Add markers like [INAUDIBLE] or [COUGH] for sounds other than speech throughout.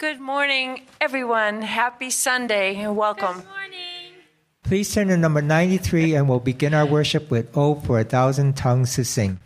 Good morning, everyone. Happy Sunday and welcome. Good morning. Please turn to number 93 and we'll begin our worship with Oh for a Thousand Tongues to Sing.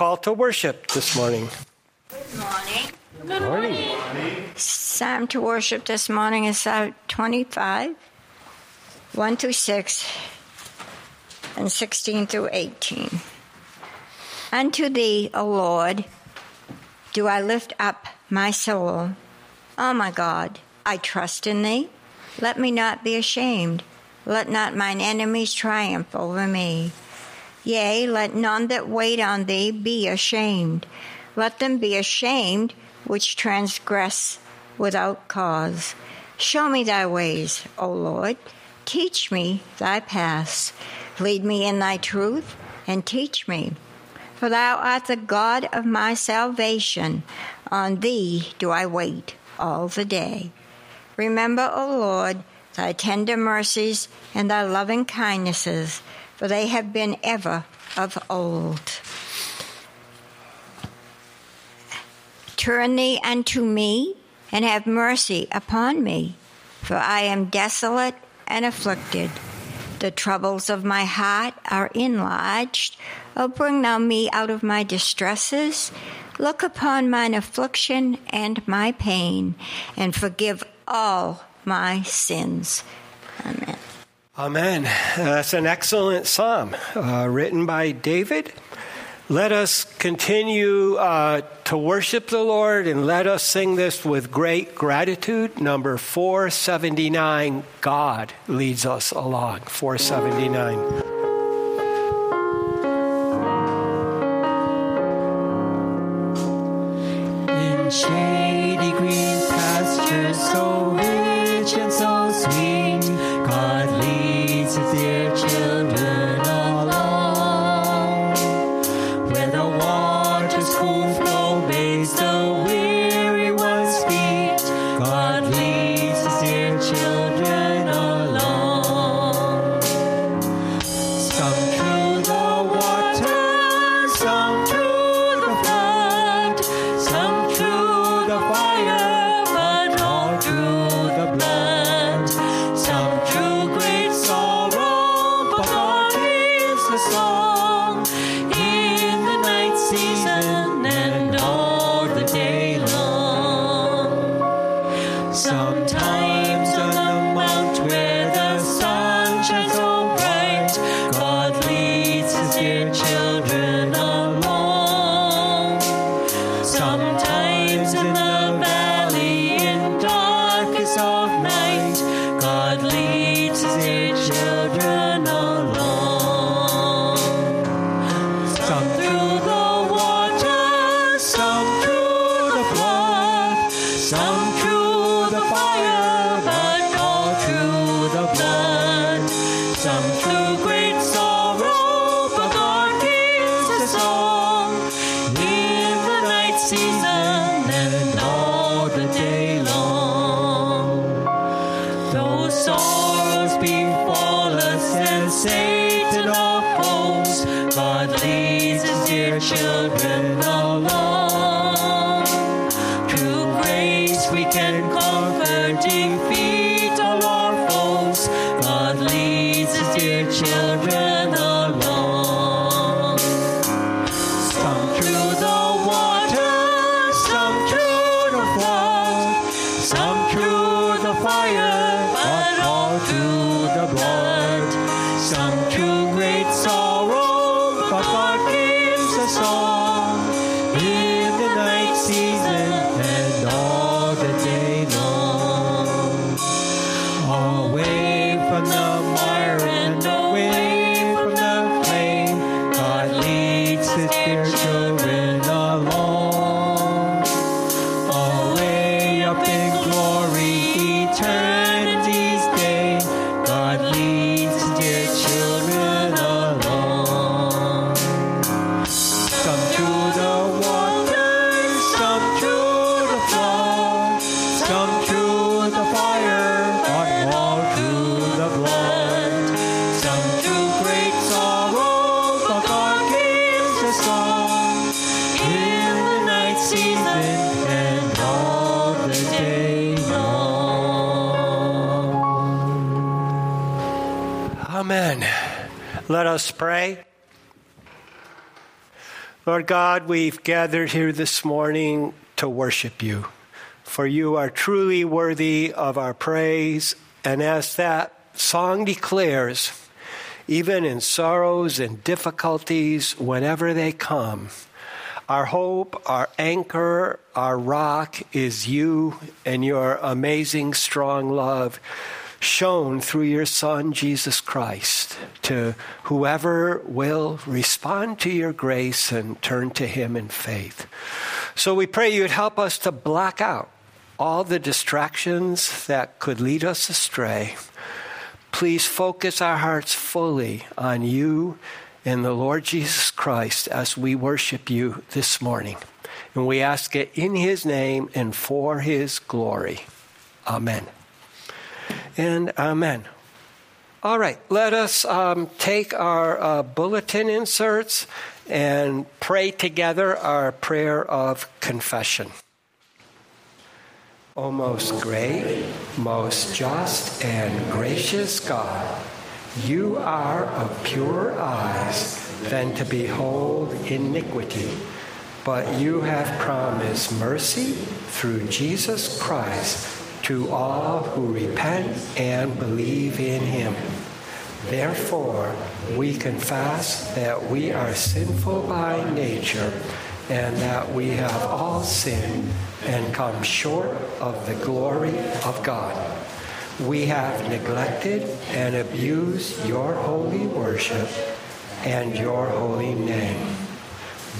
Call to worship this morning. Good morning. Good morning. Psalm to worship this morning is Psalm 25, 1 through 6, and 16 through 18. Unto thee, O Lord, do I lift up my soul. O my God, I trust in thee. Let me not be ashamed. Let not mine enemies triumph over me. Yea, let none that wait on thee be ashamed. Let them be ashamed which transgress without cause. Show me thy ways, O Lord. Teach me thy paths. Lead me in thy truth and teach me. For thou art the God of my salvation. On thee do I wait all the day. Remember, O Lord, thy tender mercies and thy loving kindnesses, for they have been ever of old. Turn thee unto me and have mercy upon me, for I am desolate and afflicted. The troubles of my heart are enlarged. O bring thou me out of my distresses. Look upon mine affliction and my pain, and forgive all my sins. Amen. Amen. That's an excellent psalm uh, written by David. Let us continue uh, to worship the Lord and let us sing this with great gratitude. Number 479, God leads us along. 479. In shady green pastures so rich and so Lord God, we've gathered here this morning to worship you, for you are truly worthy of our praise. And as that song declares, even in sorrows and difficulties, whenever they come, our hope, our anchor, our rock is you and your amazing, strong love shown through your Son, Jesus Christ, to whoever will respond to your grace and turn to Him in faith. So we pray you'd help us to black out all the distractions that could lead us astray. Please focus our hearts fully on you and the Lord Jesus Christ as we worship you this morning. And we ask it in His name and for His glory. Amen and amen. All right, let us um, take our uh, bulletin inserts and pray together our prayer of confession. O most great, most just, and gracious God, you are of purer eyes than to behold iniquity, but you have promised mercy through Jesus Christ to all who repent and believe in him. Therefore, we confess that we are sinful by nature and that we have all sinned and come short of the glory of God. We have neglected and abused your holy worship and your holy name.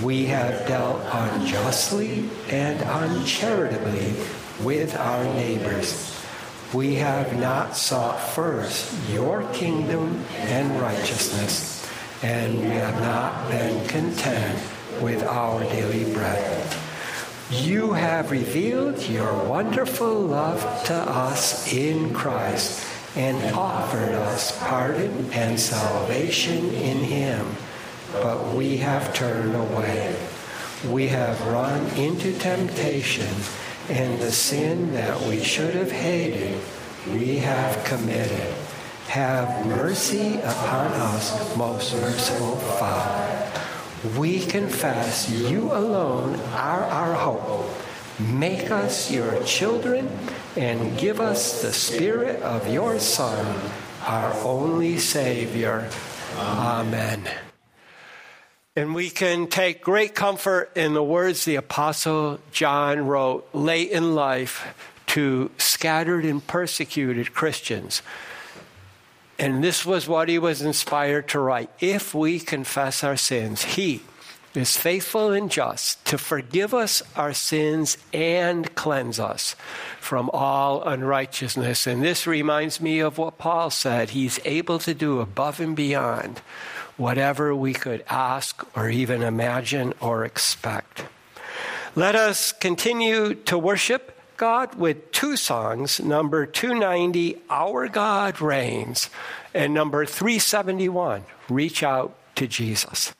We have dealt unjustly and uncharitably with our neighbors. We have not sought first your kingdom and righteousness, and we have not been content with our daily bread. You have revealed your wonderful love to us in Christ and offered us pardon and salvation in Him, but we have turned away. We have run into temptation and the sin that we should have hated, we have committed. Have mercy upon us, most merciful Father. We confess you alone are our hope. Make us your children and give us the spirit of your Son, our only Savior. Amen. And we can take great comfort in the words the Apostle John wrote late in life to scattered and persecuted Christians. And this was what he was inspired to write. If we confess our sins, he is faithful and just to forgive us our sins and cleanse us from all unrighteousness. And this reminds me of what Paul said. He's able to do above and beyond whatever we could ask or even imagine or expect. Let us continue to worship God with two songs number 290, Our God Reigns, and number 371, Reach Out to Jesus.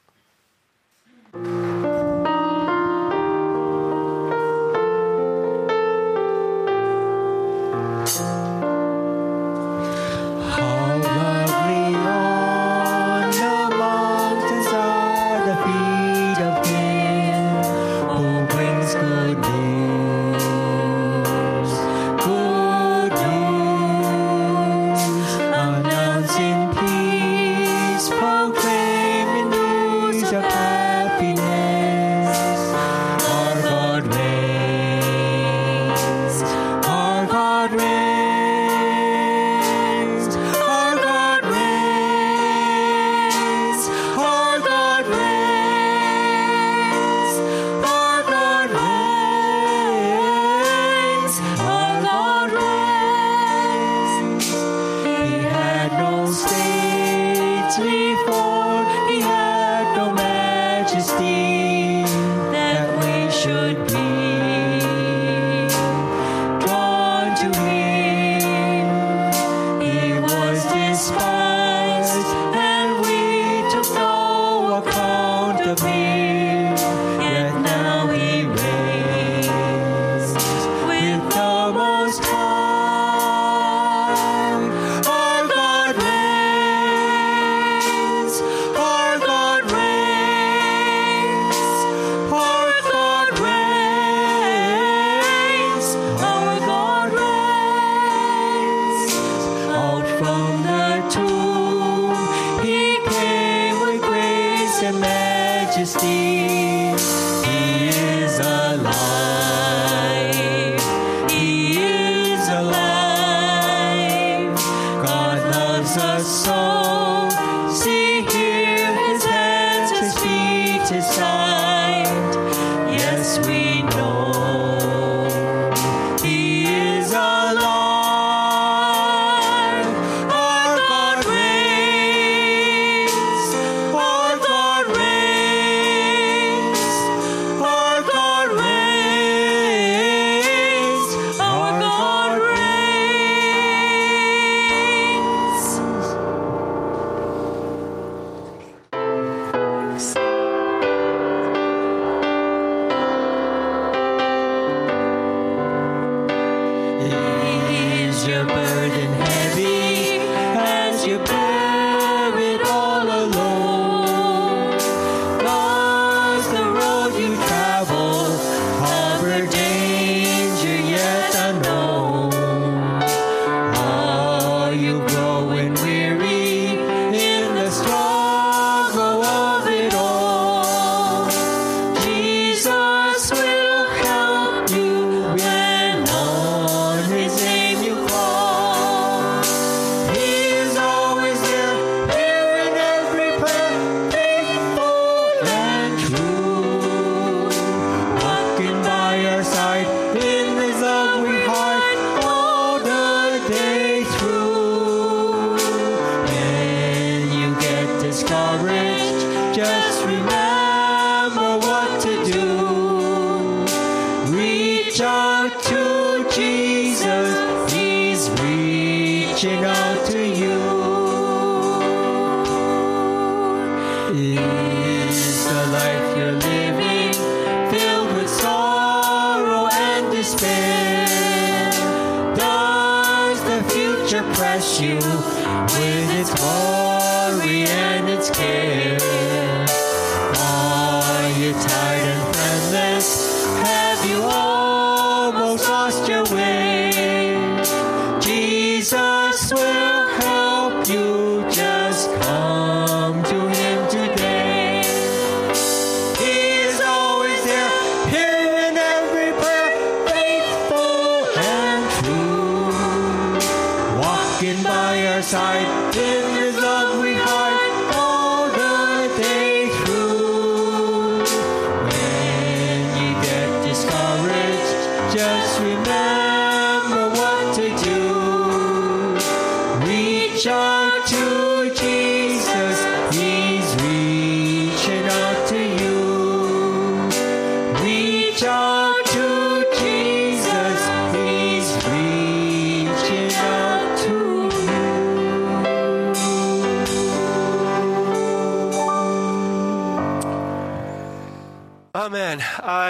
Lost your way?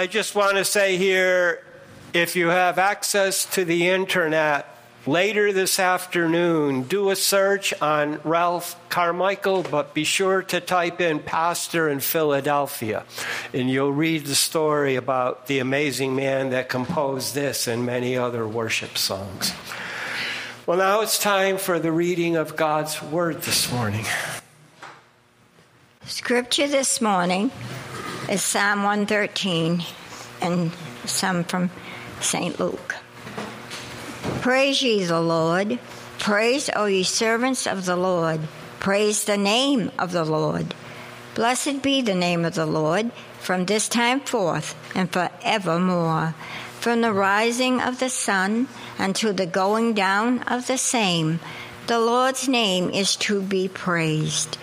I just want to say here if you have access to the internet, later this afternoon, do a search on Ralph Carmichael, but be sure to type in Pastor in Philadelphia, and you'll read the story about the amazing man that composed this and many other worship songs. Well, now it's time for the reading of God's Word this morning. Scripture this morning is Psalm 113 and some from St. Luke. Praise ye the Lord. Praise, O ye servants of the Lord. Praise the name of the Lord. Blessed be the name of the Lord from this time forth and forevermore. From the rising of the sun until the going down of the same, the Lord's name is to be praised.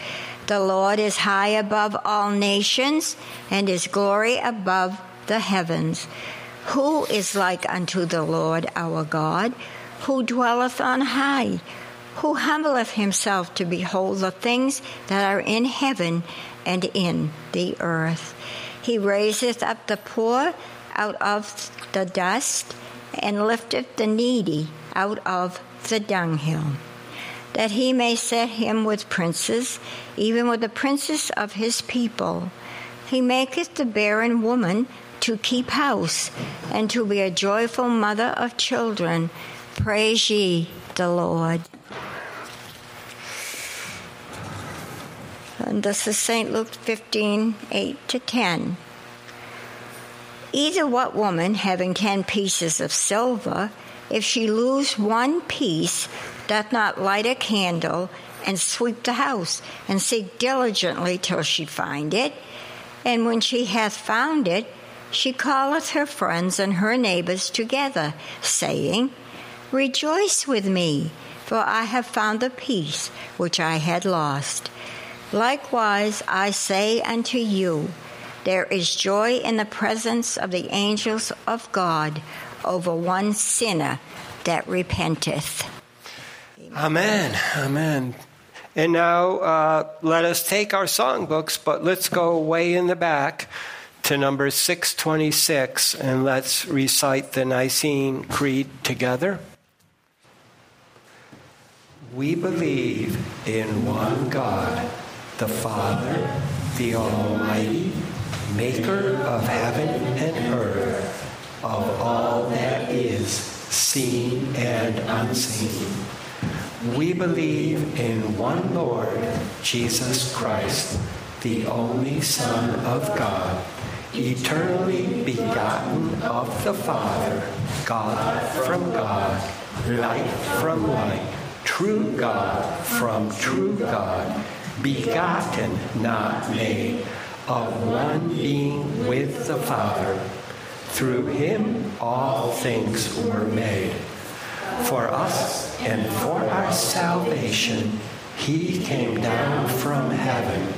The Lord is high above all nations, and his glory above the heavens. Who is like unto the Lord our God, who dwelleth on high, who humbleth himself to behold the things that are in heaven and in the earth? He raiseth up the poor out of the dust, and lifteth the needy out of the dunghill that he may set him with princes, even with the princes of his people. He maketh the barren woman to keep house, and to be a joyful mother of children. Praise ye the Lord. And this is St. Luke 15 8 to 10. Either what woman, having ten pieces of silver, if she lose one piece, doth not light a candle and sweep the house, and seek diligently till she find it? And when she hath found it, she calleth her friends and her neighbors together, saying, Rejoice with me, for I have found the piece which I had lost. Likewise, I say unto you, there is joy in the presence of the angels of God over one sinner that repenteth. Amen. Amen. And now uh, let us take our songbooks, but let's go way in the back to number 626 and let's recite the Nicene Creed together. We believe in one God, the Father, the Almighty maker of heaven and earth, of all that is seen and unseen. We believe in one Lord, Jesus Christ, the only Son of God, eternally begotten of the Father, God from God, light from light, true God from true God, begotten, not made of one being with the Father. Through him all things were made. For us and for our salvation, he came down from heaven.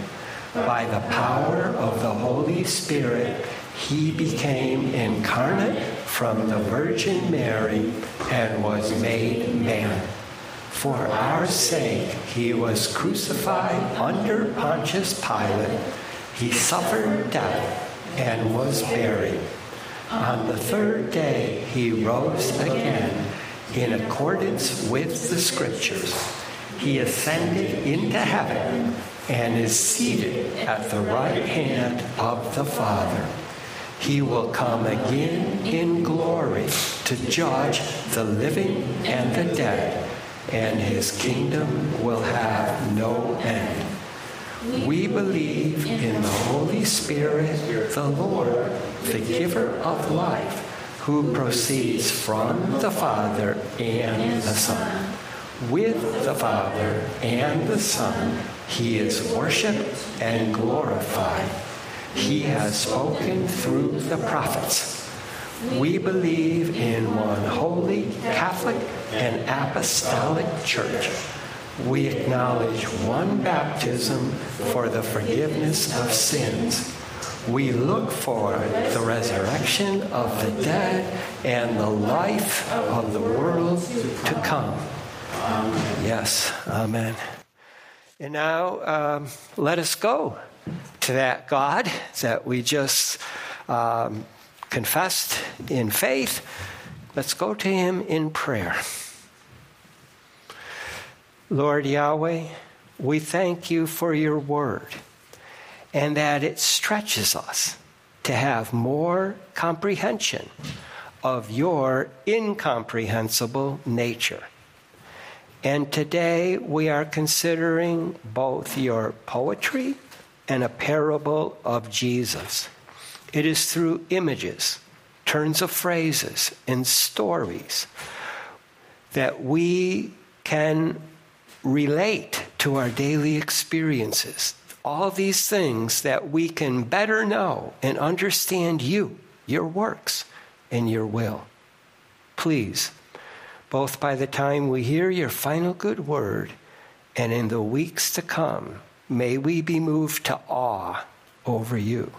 By the power of the Holy Spirit, he became incarnate from the Virgin Mary and was made man. For our sake, he was crucified under Pontius Pilate he suffered death and was buried. On the third day, he rose again in accordance with the scriptures. He ascended into heaven and is seated at the right hand of the Father. He will come again in glory to judge the living and the dead, and his kingdom will have no end. We believe in the Holy Spirit, the Lord, the giver of life, who proceeds from the Father and the Son. With the Father and the Son, he is worshiped and glorified. He has spoken through the prophets. We believe in one holy, Catholic, and apostolic church we acknowledge one baptism for the forgiveness of sins. We look for the resurrection of the dead and the life of the world to come. Yes, amen. And now um, let us go to that God that we just um, confessed in faith. Let's go to Him in prayer. Lord Yahweh, we thank you for your word and that it stretches us to have more comprehension of your incomprehensible nature. And today we are considering both your poetry and a parable of Jesus. It is through images, turns of phrases, and stories that we can relate to our daily experiences. All these things that we can better know and understand you, your works, and your will. Please, both by the time we hear your final good word and in the weeks to come, may we be moved to awe over you.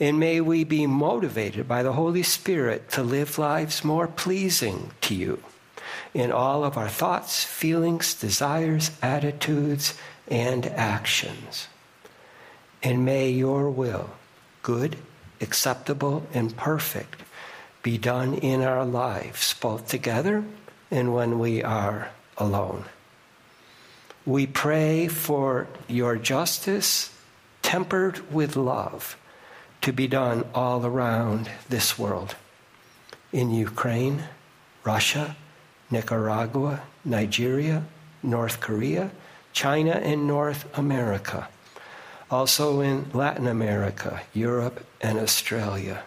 And may we be motivated by the Holy Spirit to live lives more pleasing to you in all of our thoughts, feelings, desires, attitudes, and actions. And may your will, good, acceptable, and perfect, be done in our lives, both together and when we are alone. We pray for your justice, tempered with love, to be done all around this world. In Ukraine, Russia, Nicaragua, Nigeria, North Korea, China, and North America. Also in Latin America, Europe, and Australia.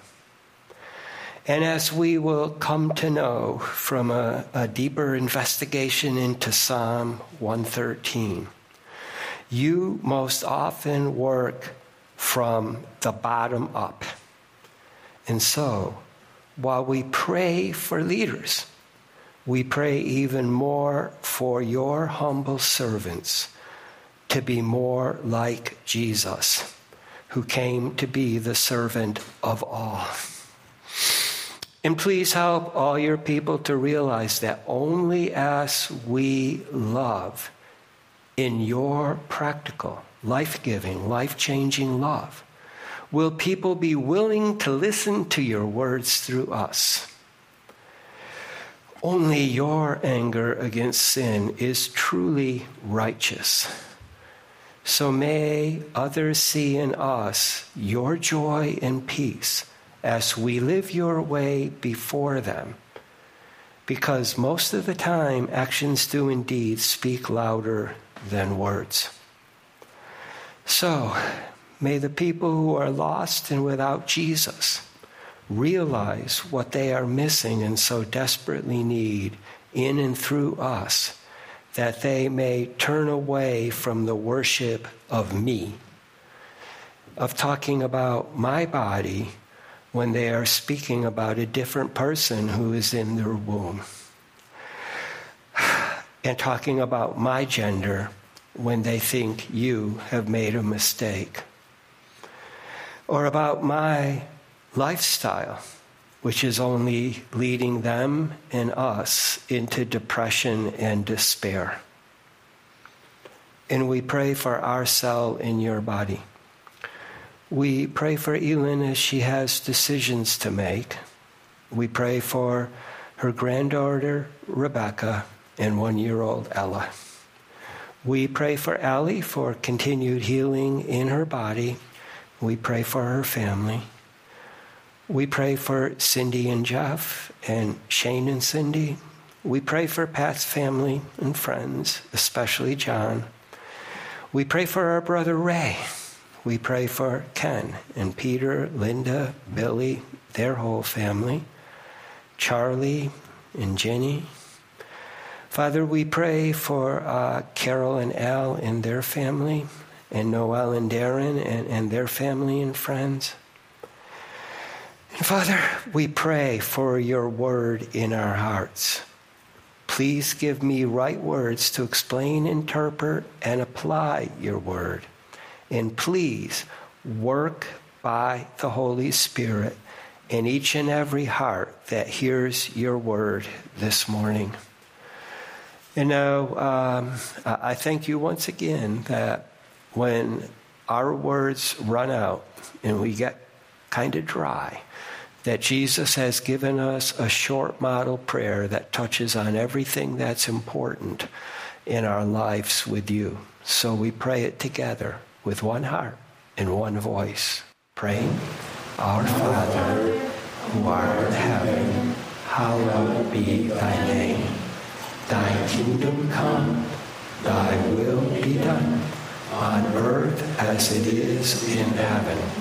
And as we will come to know from a, a deeper investigation into Psalm 113, you most often work from the bottom up. And so, while we pray for leaders, we pray even more for your humble servants to be more like Jesus, who came to be the servant of all. And please help all your people to realize that only as we love in your practical, life giving, life changing love will people be willing to listen to your words through us. Only your anger against sin is truly righteous. So may others see in us your joy and peace as we live your way before them. Because most of the time, actions do indeed speak louder than words. So, may the people who are lost and without Jesus realize what they are missing and so desperately need in and through us, that they may turn away from the worship of me, of talking about my body when they are speaking about a different person who is in their womb. And talking about my gender when they think you have made a mistake. Or about my lifestyle, which is only leading them and us into depression and despair. And we pray for our cell in your body. We pray for Elin as she has decisions to make. We pray for her granddaughter, Rebecca, and one year old Ella. We pray for Allie for continued healing in her body. We pray for her family. We pray for Cindy and Jeff and Shane and Cindy. We pray for Pat's family and friends, especially John. We pray for our brother Ray. We pray for Ken and Peter, Linda, Billy, their whole family, Charlie and Jenny. Father, we pray for uh, Carol and Al and their family, and Noel and Darren and, and their family and friends. Father, we pray for your word in our hearts. Please give me right words to explain, interpret, and apply your word. And please work by the Holy Spirit in each and every heart that hears your word this morning. You know, um, I thank you once again that when our words run out and we get kind of dry, that Jesus has given us a short model prayer that touches on everything that's important in our lives with you. So we pray it together with one heart and one voice, praying, Our Father, who art in heaven, hallowed be thy name. Thy kingdom come, thy will be done, on earth as it is in heaven.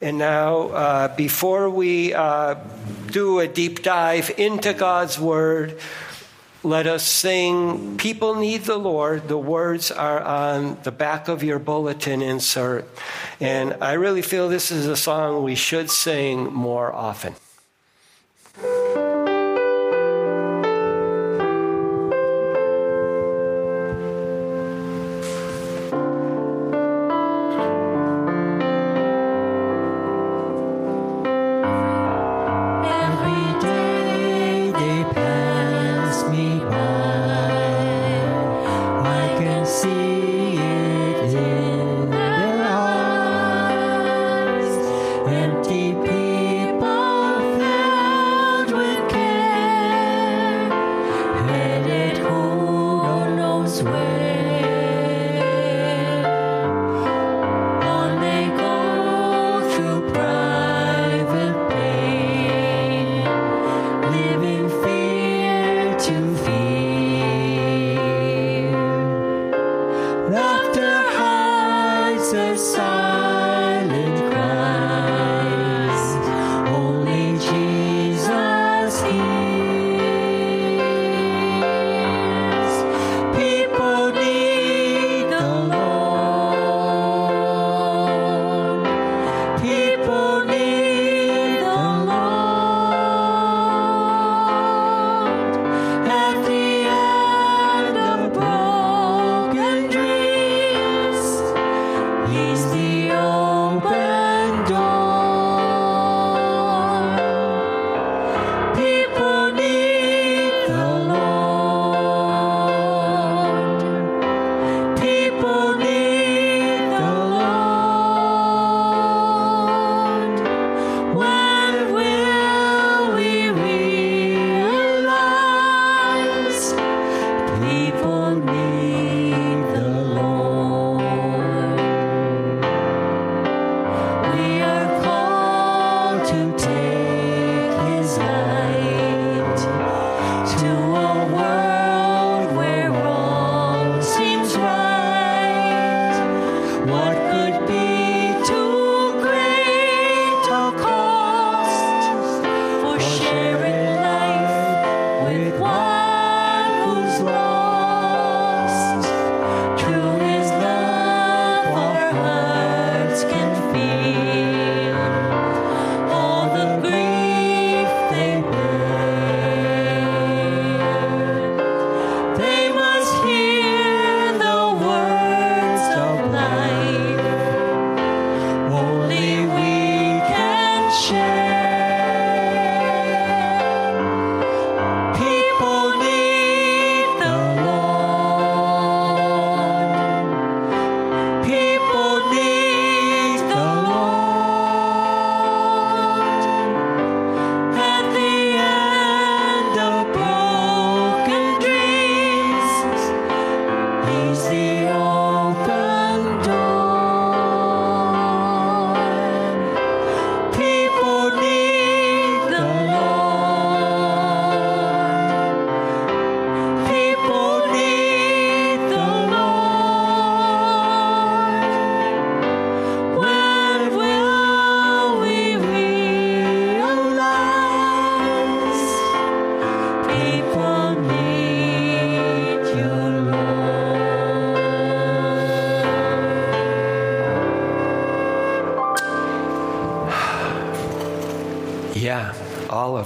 And now, uh, before we uh, do a deep dive into God's Word, let us sing People Need the Lord. The words are on the back of your bulletin insert. And I really feel this is a song we should sing more often.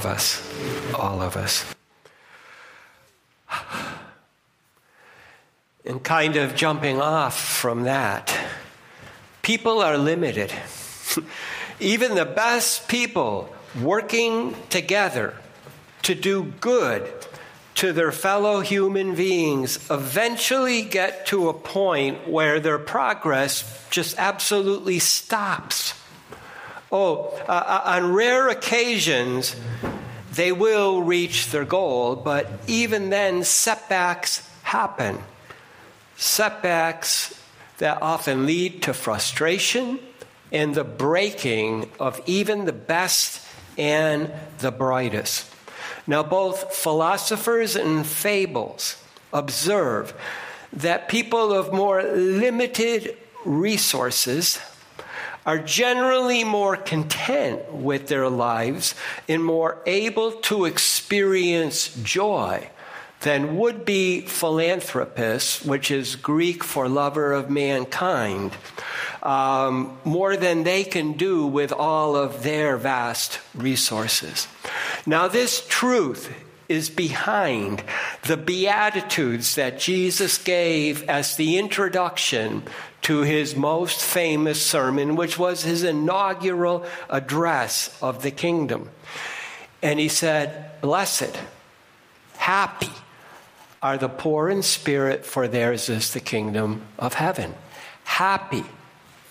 Of us. All of us. And kind of jumping off from that, people are limited. [LAUGHS] Even the best people working together to do good to their fellow human beings eventually get to a point where their progress just absolutely stops. Oh, uh, uh, on rare occasions, they will reach their goal, but even then, setbacks happen. Setbacks that often lead to frustration and the breaking of even the best and the brightest. Now, both philosophers and fables observe that people of more limited resources are generally more content with their lives and more able to experience joy than would be philanthropists, which is Greek for lover of mankind, um, more than they can do with all of their vast resources. Now, this truth is behind the Beatitudes that Jesus gave as the introduction to his most famous sermon, which was his inaugural address of the kingdom. And he said, Blessed, happy are the poor in spirit, for theirs is the kingdom of heaven. Happy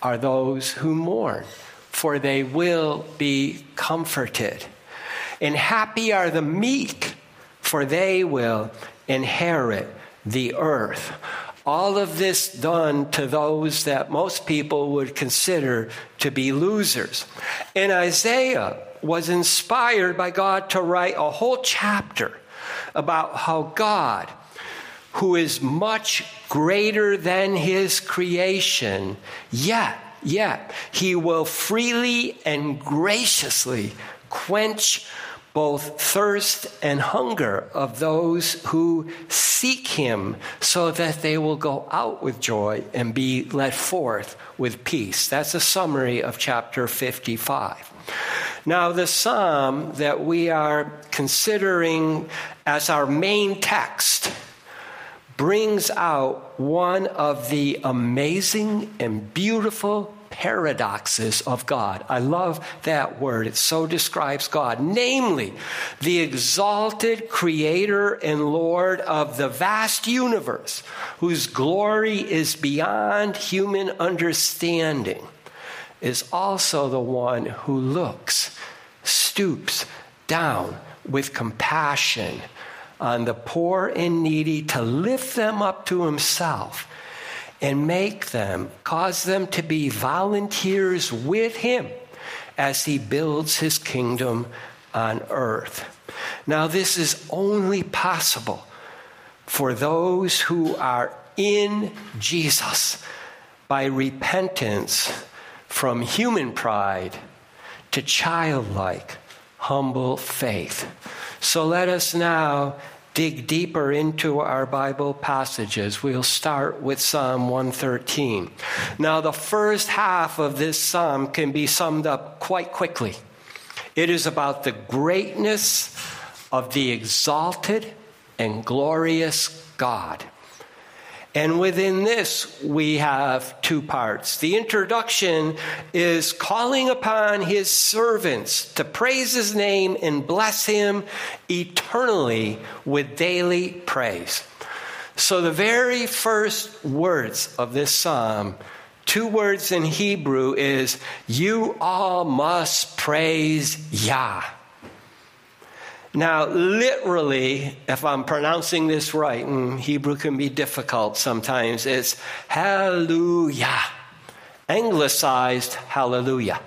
are those who mourn, for they will be comforted. And happy are the meek, for they will inherit the earth. All of this done to those that most people would consider to be losers. And Isaiah was inspired by God to write a whole chapter about how God, who is much greater than his creation, yet, yet, he will freely and graciously quench both thirst and hunger of those who seek him so that they will go out with joy and be let forth with peace. That's a summary of chapter 55. Now, the psalm that we are considering as our main text brings out one of the amazing and beautiful paradoxes of God. I love that word. It so describes God. Namely, the exalted creator and Lord of the vast universe, whose glory is beyond human understanding, is also the one who looks, stoops down with compassion on the poor and needy to lift them up to himself and make them, cause them to be volunteers with him as he builds his kingdom on earth. Now, this is only possible for those who are in Jesus by repentance from human pride to childlike, humble faith. So let us now dig deeper into our Bible passages, we'll start with Psalm 113. Now, the first half of this psalm can be summed up quite quickly. It is about the greatness of the exalted and glorious God. And within this, we have two parts. The introduction is calling upon his servants to praise his name and bless him eternally with daily praise. So, the very first words of this psalm, two words in Hebrew, is You all must praise Yah. Now, literally, if I'm pronouncing this right, and Hebrew can be difficult sometimes, it's hallelujah. Anglicized hallelujah.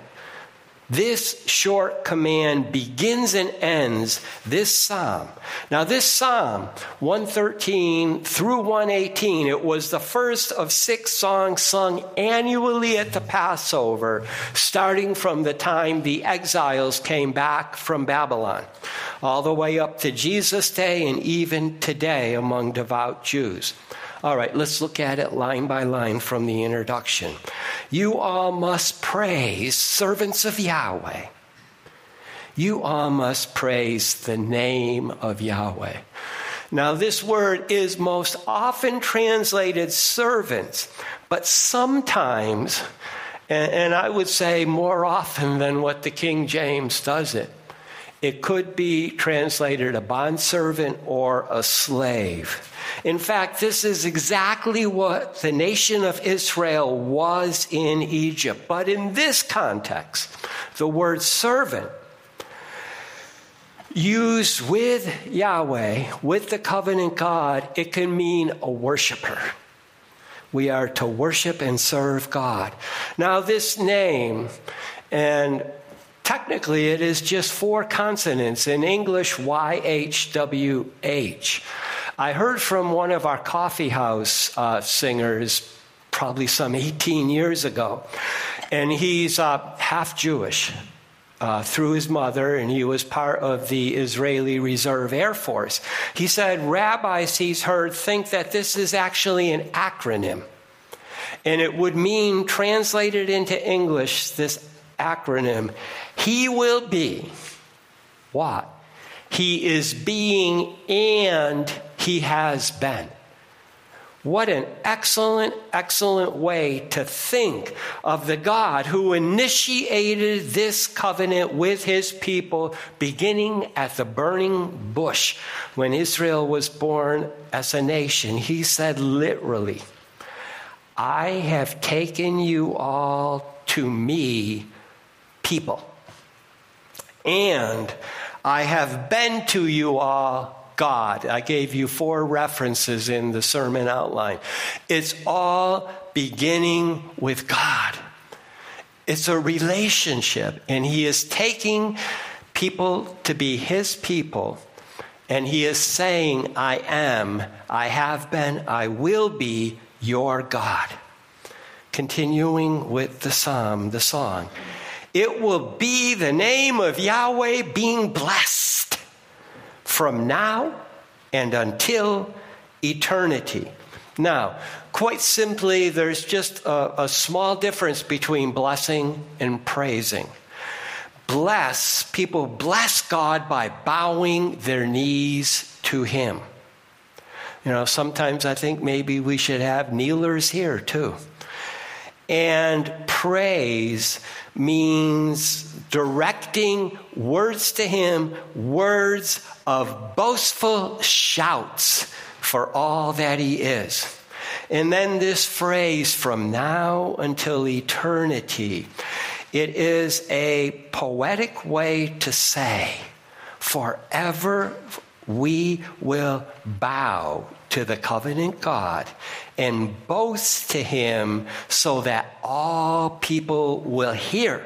This short command begins and ends this psalm. Now, this psalm, 113 through 118, it was the first of six songs sung annually at the Passover, starting from the time the exiles came back from Babylon, all the way up to Jesus' day and even today among devout Jews. All right, let's look at it line by line from the introduction. You all must praise, servants of Yahweh. You all must praise the name of Yahweh. Now, this word is most often translated servants, but sometimes, and, I would say more often than what the King James does it, it could be translated a bondservant or a slave. In fact, this is exactly what the nation of Israel was in Egypt. But in this context, the word servant used with Yahweh, with the covenant God, it can mean a worshiper. We are to worship and serve God. Now, this name, and technically it is just four consonants in English YHWH. I heard from one of our coffee house uh, singers probably some 18 years ago, and he's uh, half Jewish uh, through his mother, and he was part of the Israeli Reserve Air Force. He said rabbis he's heard think that this is actually an acronym. And it would mean, translated into English, this acronym, He will be what? He is being and He has been. What an excellent, excellent way to think of the God who initiated this covenant with his people beginning at the burning bush when Israel was born as a nation. He said literally, I have taken you all to me, people, and I have been to you all God. I gave you four references in the sermon outline. It's all beginning with God. It's a relationship, and He is taking people to be His people, and He is saying, I am, I have been, I will be your God. Continuing with the psalm, the song. It will be the name of Yahweh being blessed from now and until eternity. Now, quite simply, there's just a, a, small difference between blessing and praising. Bless, people bless God by bowing their knees to Him. You know, sometimes I think maybe we should have kneelers here too. And praise means directing words to him, words of boastful shouts for all that he is. And then this phrase, from now until eternity, it is a poetic way to say, forever we will bow to the covenant God and boast to him so that all people will hear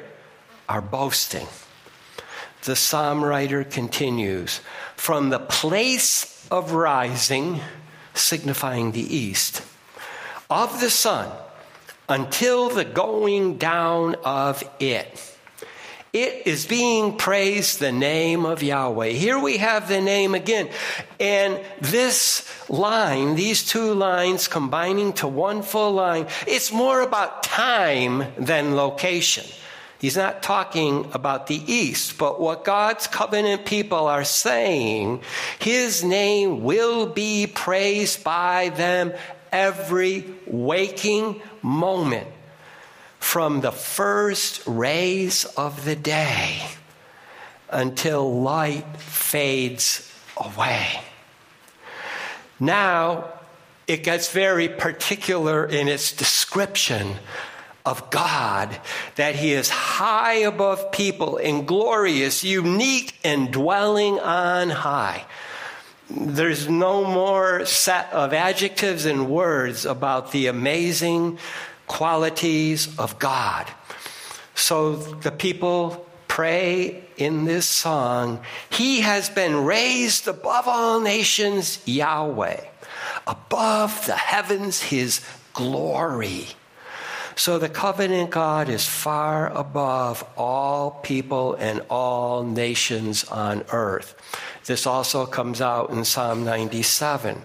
our boasting. The psalm writer continues from the place of rising, signifying the east, of the sun until the going down of it it is being praised the name of Yahweh. Here we have the name again. And this line, these two lines combining to one full line, it's more about time than location. He's not talking about the east, but what God's covenant people are saying, his name will be praised by them every waking moment from the first rays of the day until light fades away. Now, it gets very particular in its description of God, that He is high above people and glorious, unique, and dwelling on high. There's no more set of adjectives and words about the amazing qualities of God. So the people pray in this song He has been raised above all nations, Yahweh, above the heavens, His glory. So the covenant God is far above all people and all nations on earth. This also comes out in Psalm 97.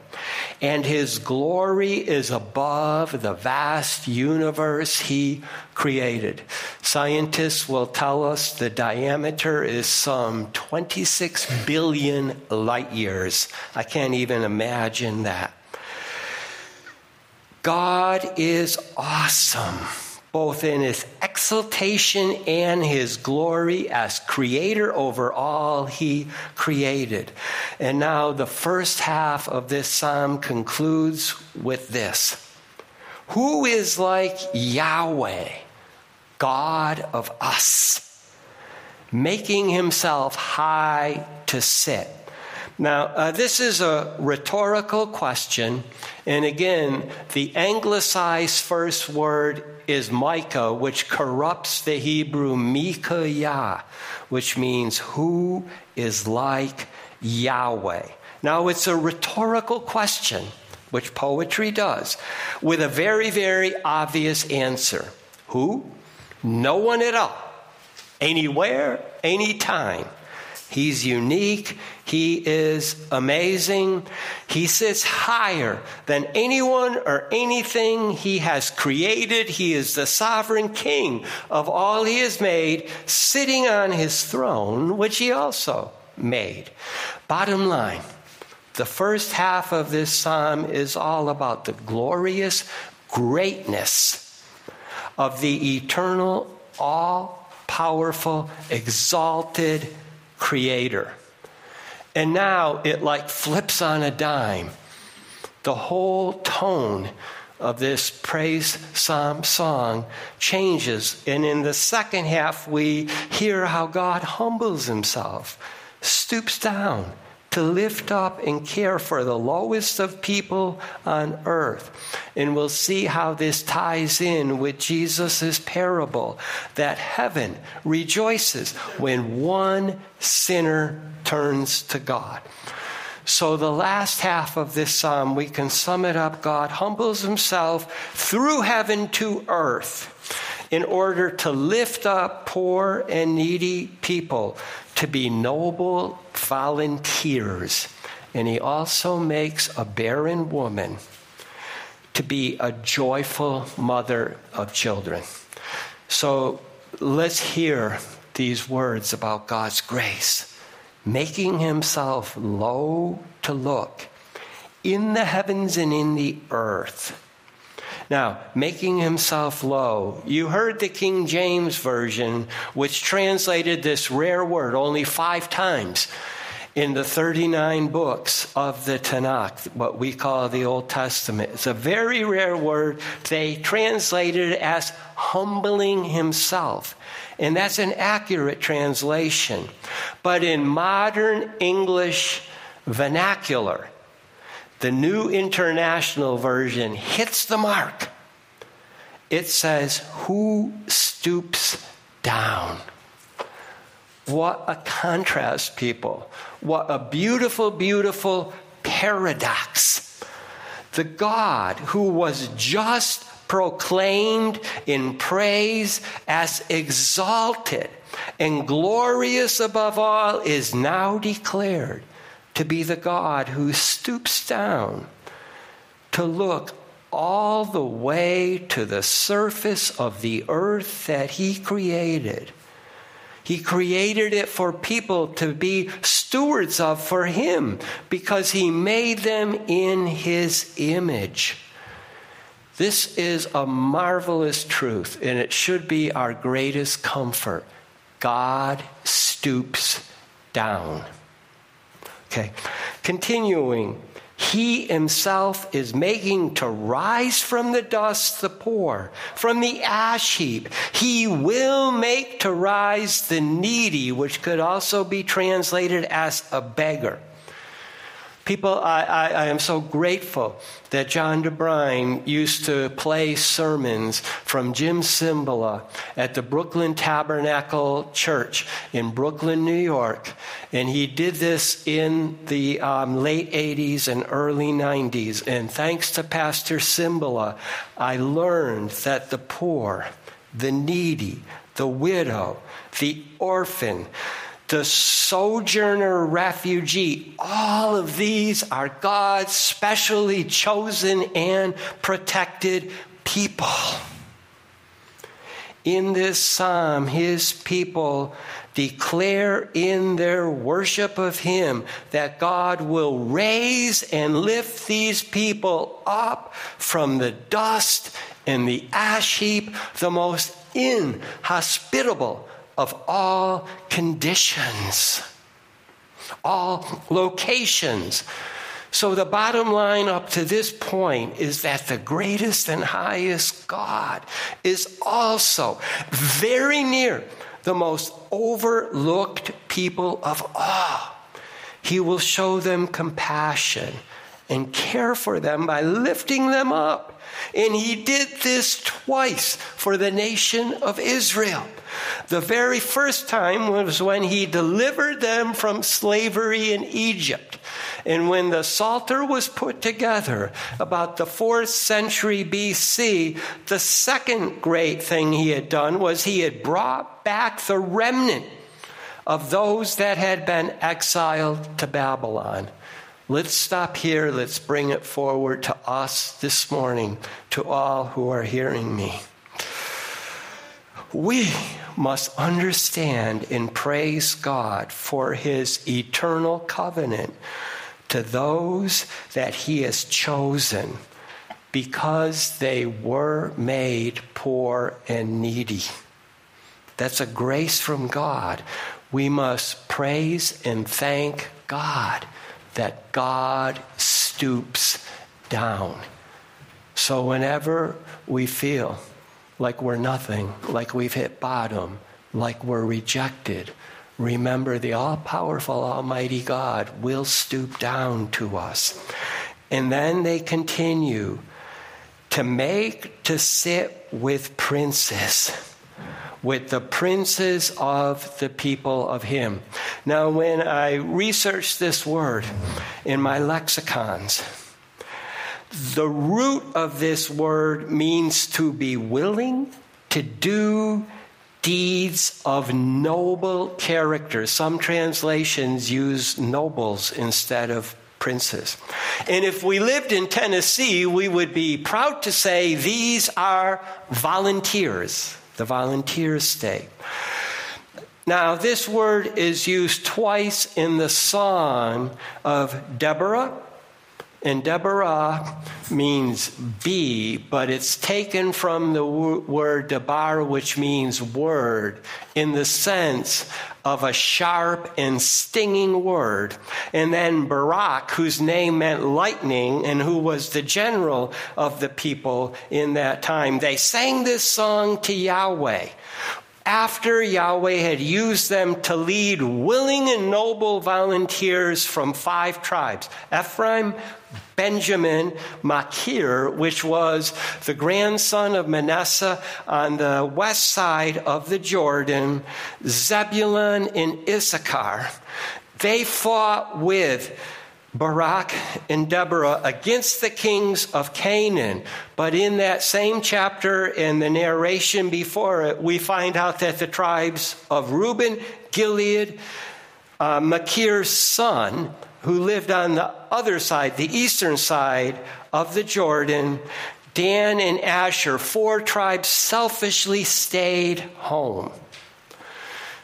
And his glory is above the vast universe he created. Scientists will tell us the diameter is some 26 billion light years. I can't even imagine that. God is awesome both in his exaltation and his glory as creator over all he created. And now the first half of this psalm concludes with this Who is like Yahweh, God of us, making himself high to sit? Now, uh, this is a rhetorical question. And again, the anglicized first word is Micah, which corrupts the Hebrew Micaiah, which means who is like Yahweh. Now, it's a rhetorical question, which poetry does, with a very, very obvious answer. Who? No one at all. Anywhere, anytime. He's unique. He is amazing. He sits higher than anyone or anything he has created. He is the sovereign king of all he has made, sitting on his throne, which he also made. Bottom line the first half of this psalm is all about the glorious greatness of the eternal, all powerful, exalted, creator. And now it like flips on a dime. The whole tone of this praise psalm song changes. And in the second half, we hear how God humbles himself, stoops down, to lift up and care for the lowest of people on earth. And we'll see how this ties in with Jesus' parable that heaven rejoices when one sinner turns to God. So, the last half of this psalm, we can sum it up God humbles himself through heaven to earth in order to lift up poor and needy people to be noble volunteers. And he also makes a barren woman to be a joyful mother of children. So let's hear these words about God's grace. Making himself low to look in the heavens and in the earth now, making himself low. You heard the King James Version, which translated this rare word only five times in the 39 books of the Tanakh, what we call the Old Testament. It's a very rare word. They translated it as humbling himself. And that's an accurate translation. But in modern English vernacular, the New International Version hits the mark. It says, Who stoops down? What a contrast, people. What a beautiful, beautiful paradox. The God who was just proclaimed in praise as exalted and glorious above all is now declared to be the God who stoops down to look all the way to the surface of the earth that He created. He created it for people to be stewards of for Him because He made them in His image. This is a marvelous truth, and it should be our greatest comfort. God stoops down. Okay. Continuing, he himself is making to rise from the dust the poor, from the ash heap. He will make to rise the needy, which could also be translated as a beggar. People, I, I, I, am so grateful that John DeBrine used to play sermons from Jim Cymbala at the Brooklyn Tabernacle Church in Brooklyn, New York. And he did this in the um, late 80s and early 90s. And thanks to Pastor Cymbala, I learned that the poor, the needy, the widow, the orphan, the sojourner refugee, all of these are God's specially chosen and protected people. In this psalm, his people declare in their worship of him that God will raise and lift these people up from the dust and the ash heap, the most inhospitable of all conditions, all locations. So, the bottom line up to this point is that the greatest and highest God is also very near the most overlooked people of all. He will show them compassion and care for them by lifting them up. And he did this twice for the nation of Israel. The very first time was when he delivered them from slavery in Egypt. And when the Psalter was put together about the fourth century BC, the second great thing he had done was he had brought back the remnant of those that had been exiled to Babylon. Let's stop here. Let's bring it forward to us this morning, to all who are hearing me. We must understand and praise God for his eternal covenant to those that he has chosen because they were made poor and needy. That's a grace from God. We must praise and thank God that God stoops down. So whenever we feel like we're nothing, like we've hit bottom, like we're rejected, remember the all powerful Almighty God will stoop down to us. And then they continue to make to sit with princes with the princes of the people of him. Now, when I researched this word in my lexicons, the root of this word means to be willing to do deeds of noble character. Some translations use nobles instead of princes. And if we lived in Tennessee, we would be proud to say these are volunteers the volunteer state. Now, this word is used twice in the song of Deborah. And Deborah means bee, but it's taken from the word debar, which means word, in the sense of a sharp and stinging word. And then Barak, whose name meant lightning and who was the general of the people in that time, they sang this song to Yahweh after Yahweh had used them to lead willing and noble volunteers from five tribes Ephraim, Benjamin, Machir, which was the grandson of Manasseh on the west side of the Jordan, Zebulun and Issachar. They fought with Barak and Deborah against the kings of Canaan. But in that same chapter, and the narration before it, we find out that the tribes of Reuben, Gilead, uh, Machir's son, who lived on the other side, the eastern side of the Jordan, Dan and Asher, four tribes selfishly stayed home.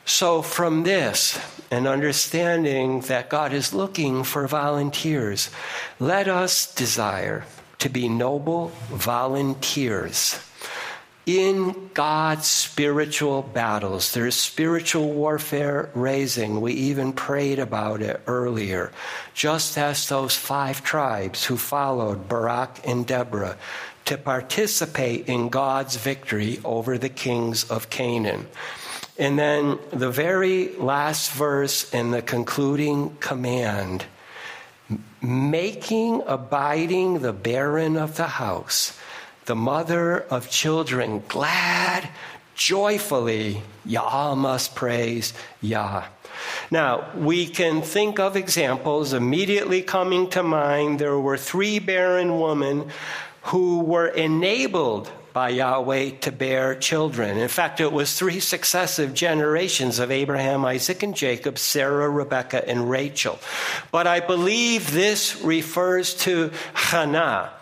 So, from this, and understanding that God is looking for volunteers, let us desire to be noble volunteers in God's spiritual battles. There's spiritual warfare raising. We even prayed about it earlier. Just as those five tribes who followed Barak and Deborah to participate in God's victory over the kings of Canaan. And then the very last verse and the concluding command making abiding the barren of the house, the mother of children, glad, joyfully, Yah must praise Yah. Now, we can think of examples immediately coming to mind. There were three barren women who were enabled by Yahweh to bear children. In fact, it was three successive generations of Abraham, Isaac, and Jacob, Sarah, Rebekah, and Rachel. But I believe this refers to Hannah.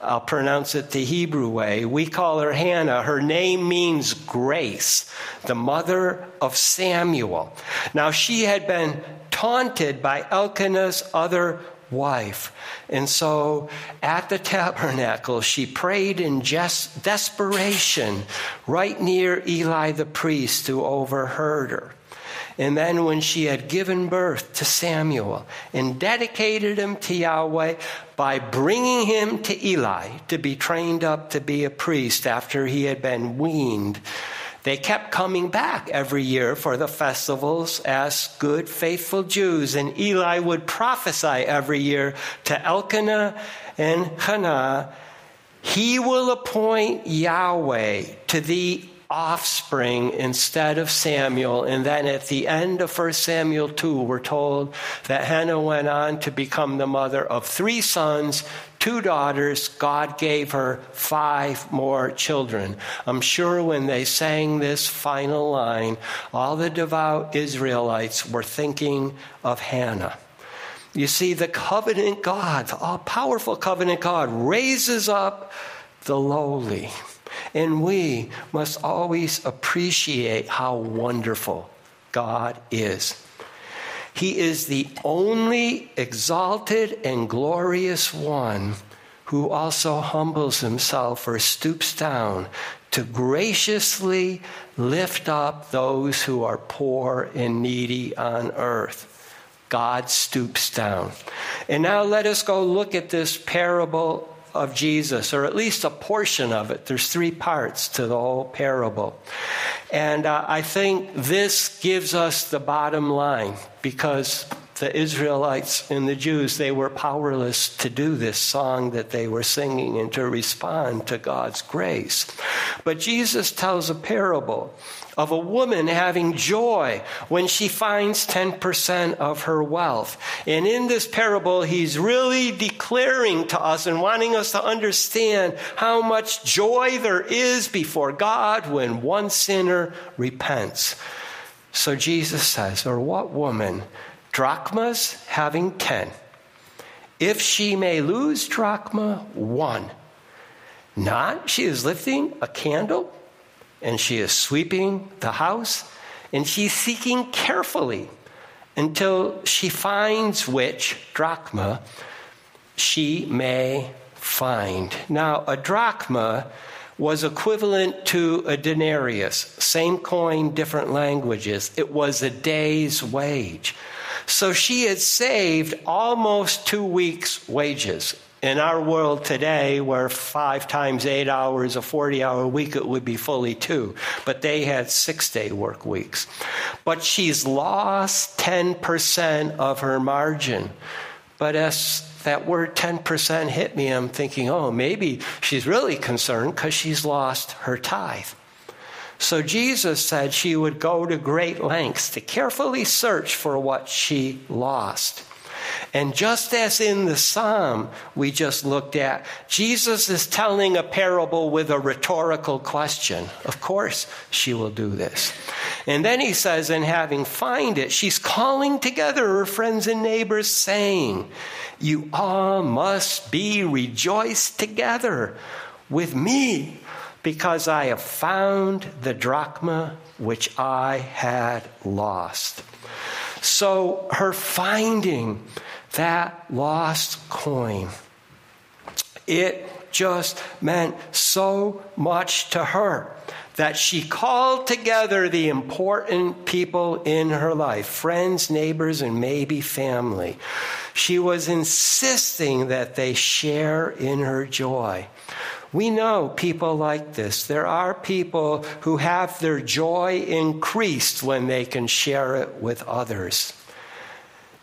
I'll pronounce it the Hebrew way. We call her Hannah. Her name means grace, the mother of Samuel. Now, she had been taunted by Elkanah's other wife. And so at the tabernacle, she prayed in just desperation right near Eli the priest who overheard her. And then, when she had given birth to Samuel and dedicated him to Yahweh by bringing him to Eli to be trained up to be a priest after he had been weaned, they kept coming back every year for the festivals as good, faithful Jews. And Eli would prophesy every year to Elkanah and Hannah He will appoint Yahweh to the offspring instead of Samuel. And then at the end of 1 Samuel 2, we're told that Hannah went on to become the mother of three sons, two daughters. God gave her five more children. I'm sure when they sang this final line, all the devout Israelites were thinking of Hannah. You see, the covenant God, the all powerful covenant God, raises up the lowly. And we must always appreciate how wonderful God is. He is the only exalted and glorious one who also humbles himself or stoops down to graciously lift up those who are poor and needy on earth. God stoops down. And now let us go look at this parable of Jesus, or at least a portion of it. There's three parts to the whole parable. And uh, I think this gives us the bottom line because the Israelites and the Jews, they were powerless to do this song that they were singing and to respond to God's grace. But Jesus tells a parable of a woman having joy when she finds 10% of her wealth. And in this parable, he's really declaring to us and wanting us to understand how much joy there is before God when one sinner repents. So Jesus says, or what woman, drachmas having 10, if she may lose drachma, one, not she is lifting a candle and she is sweeping the house and she's seeking carefully until she finds which drachma she may find. Now, a drachma was equivalent to a denarius, same coin, different languages. It was a day's wage. So she had saved almost two weeks' wages in our world today, where five times eight hours, a 40 hour week, it would be fully two. But they had six day work weeks. But she's lost 10% of her margin. But as that word 10% hit me, I'm thinking, oh, maybe she's really concerned because she's lost her tithe. So Jesus said she would go to great lengths to carefully search for what she lost. And just as in the psalm we just looked at, Jesus is telling a parable with a rhetorical question. Of course, she will do this. And then he says, and having find it, she's calling together her friends and neighbors, saying, You all must be rejoiced together with me because I have found the drachma which I had lost. So her finding that lost coin, it just meant so much to her that she called together the important people in her life friends, neighbors, and maybe family. She was insisting that they share in her joy. We know people like this. There are people who have their joy increased when they can share it with others.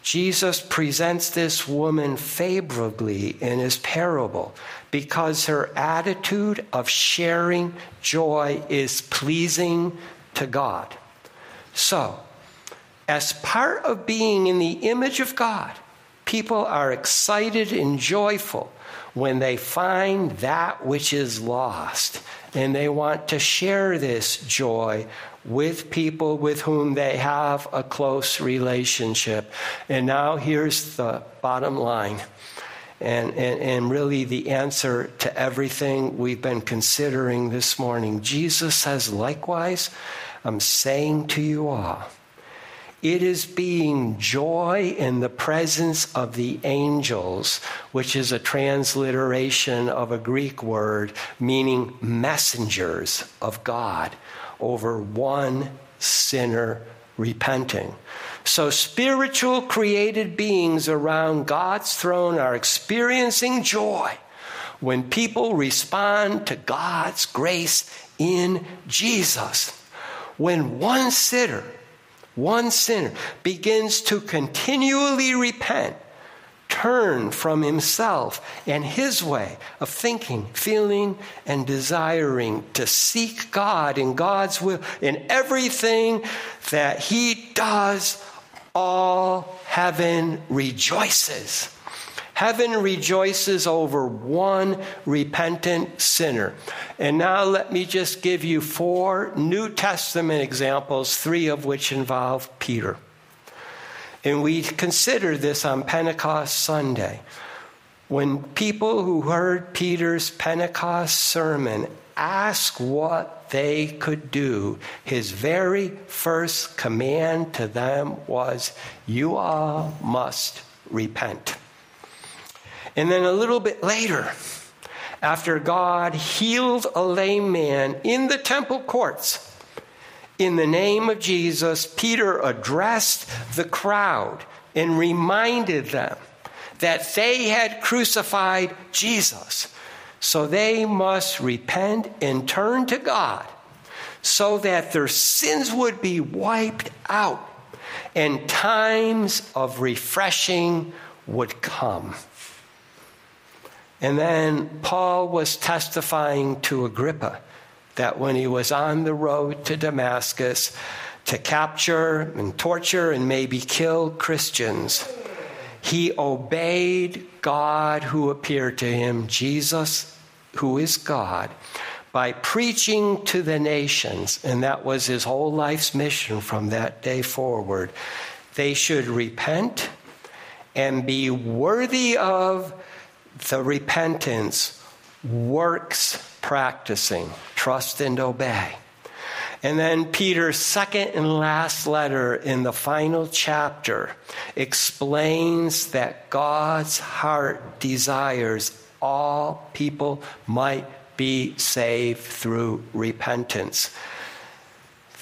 Jesus presents this woman favorably in his parable because her attitude of sharing joy is pleasing to God. So, as part of being in the image of God, people are excited and joyful when they find that which is lost. And they want to share this joy with people with whom they have a close relationship. And now here's the bottom line. And, and, and really the answer to everything we've been considering this morning. Jesus says, likewise, I'm saying to you all, it is being joy in the presence of the angels, which is a transliteration of a Greek word meaning messengers of God, over one sinner repenting. So, spiritual created beings around God's throne are experiencing joy when people respond to God's grace in Jesus. When one sinner one sinner begins to continually repent, turn from himself and his way of thinking, feeling, and desiring to seek God in God's will in everything that he does, all heaven rejoices. Heaven rejoices over one repentant sinner. And now let me just give you four New Testament examples, three of which involve Peter. And we consider this on Pentecost Sunday. When people who heard Peter's Pentecost sermon asked what they could do, his very first command to them was, You all must repent. And then a little bit later, after God healed a lame man in the temple courts, in the name of Jesus, Peter addressed the crowd and reminded them that they had crucified Jesus. So they must repent and turn to God so that their sins would be wiped out and times of refreshing would come. And then Paul was testifying to Agrippa that when he was on the road to Damascus to capture and torture and maybe kill Christians, he obeyed God who appeared to him, Jesus, who is God, by preaching to the nations. And that was his whole life's mission from that day forward. They should repent and be worthy of the repentance, works practicing, trust and obey. And then Peter's second and last letter in the final chapter explains that God's heart desires all people might be saved through repentance.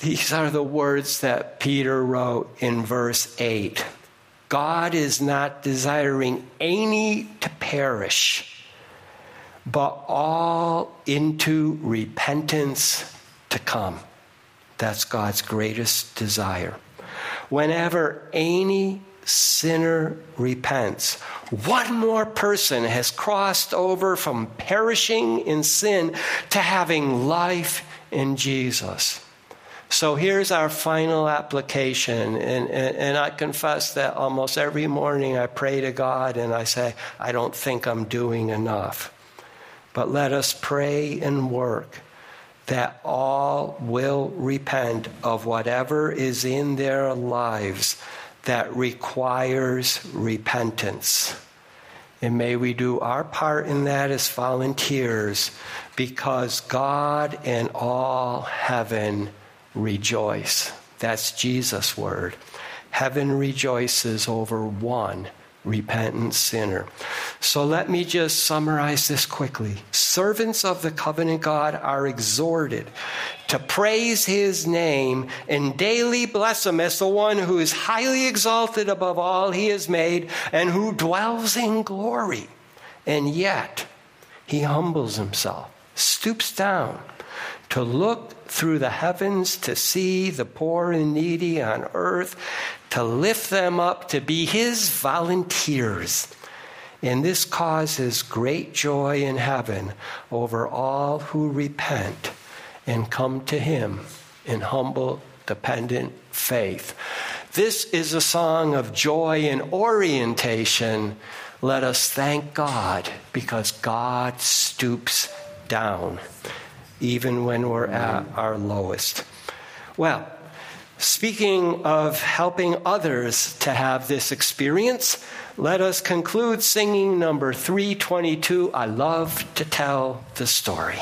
These are the words that Peter wrote in verse 8. God is not desiring any to perish, but all into repentance to come. That's God's greatest desire. Whenever any sinner repents, one more person has crossed over from perishing in sin to having life in Jesus. So here's our final application. And, and, and, I confess that almost every morning I pray to God and I say, I don't think I'm doing enough. But let us pray and work that all will repent of whatever is in their lives that requires repentance. And may we do our part in that as volunteers because God and all heaven rejoice. That's Jesus' word. Heaven rejoices over one repentant sinner. So let me just summarize this quickly. Servants of the covenant God are exhorted to praise his name and daily bless him as the one who is highly exalted above all he has made and who dwells in glory. And yet, he humbles himself, stoops down to look through the heavens to see the poor and needy on earth, to lift them up to be his volunteers. And this causes great joy in heaven over all who repent and come to him in humble, dependent faith. This is a song of joy and orientation. Let us thank God because God stoops down even when we're at our lowest. Well, speaking of helping others to have this experience, let us conclude singing number 322 I love to tell the story.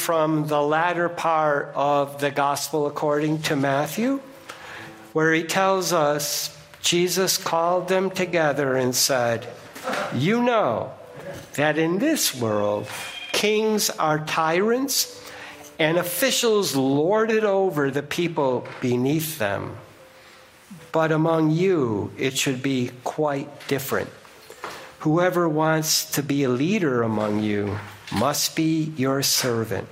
From the latter part of the Gospel according to Matthew. where he tells us Jesus called them together and said, You know that in this world, kings are tyrants and officials lord it over the people beneath them. But among you, it should be quite different. Whoever wants to be a leader among you must be your servant.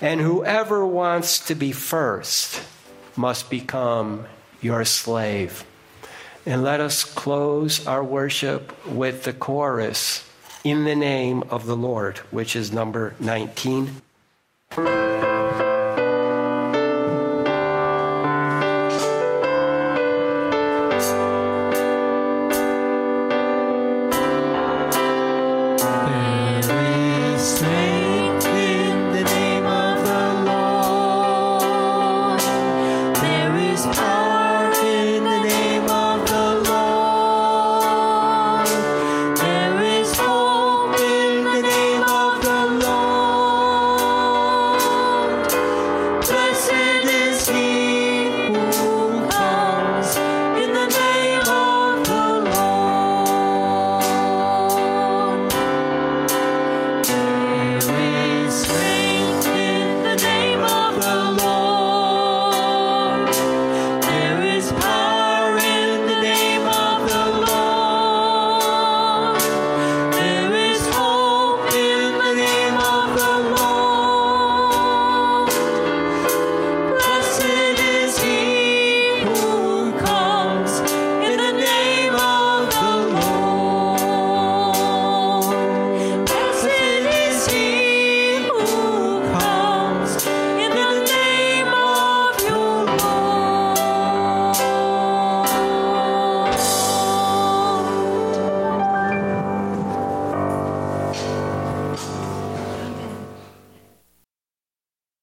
And whoever wants to be first must become your slave. And let us close our worship with the chorus, In the Name of the Lord, which is number 19.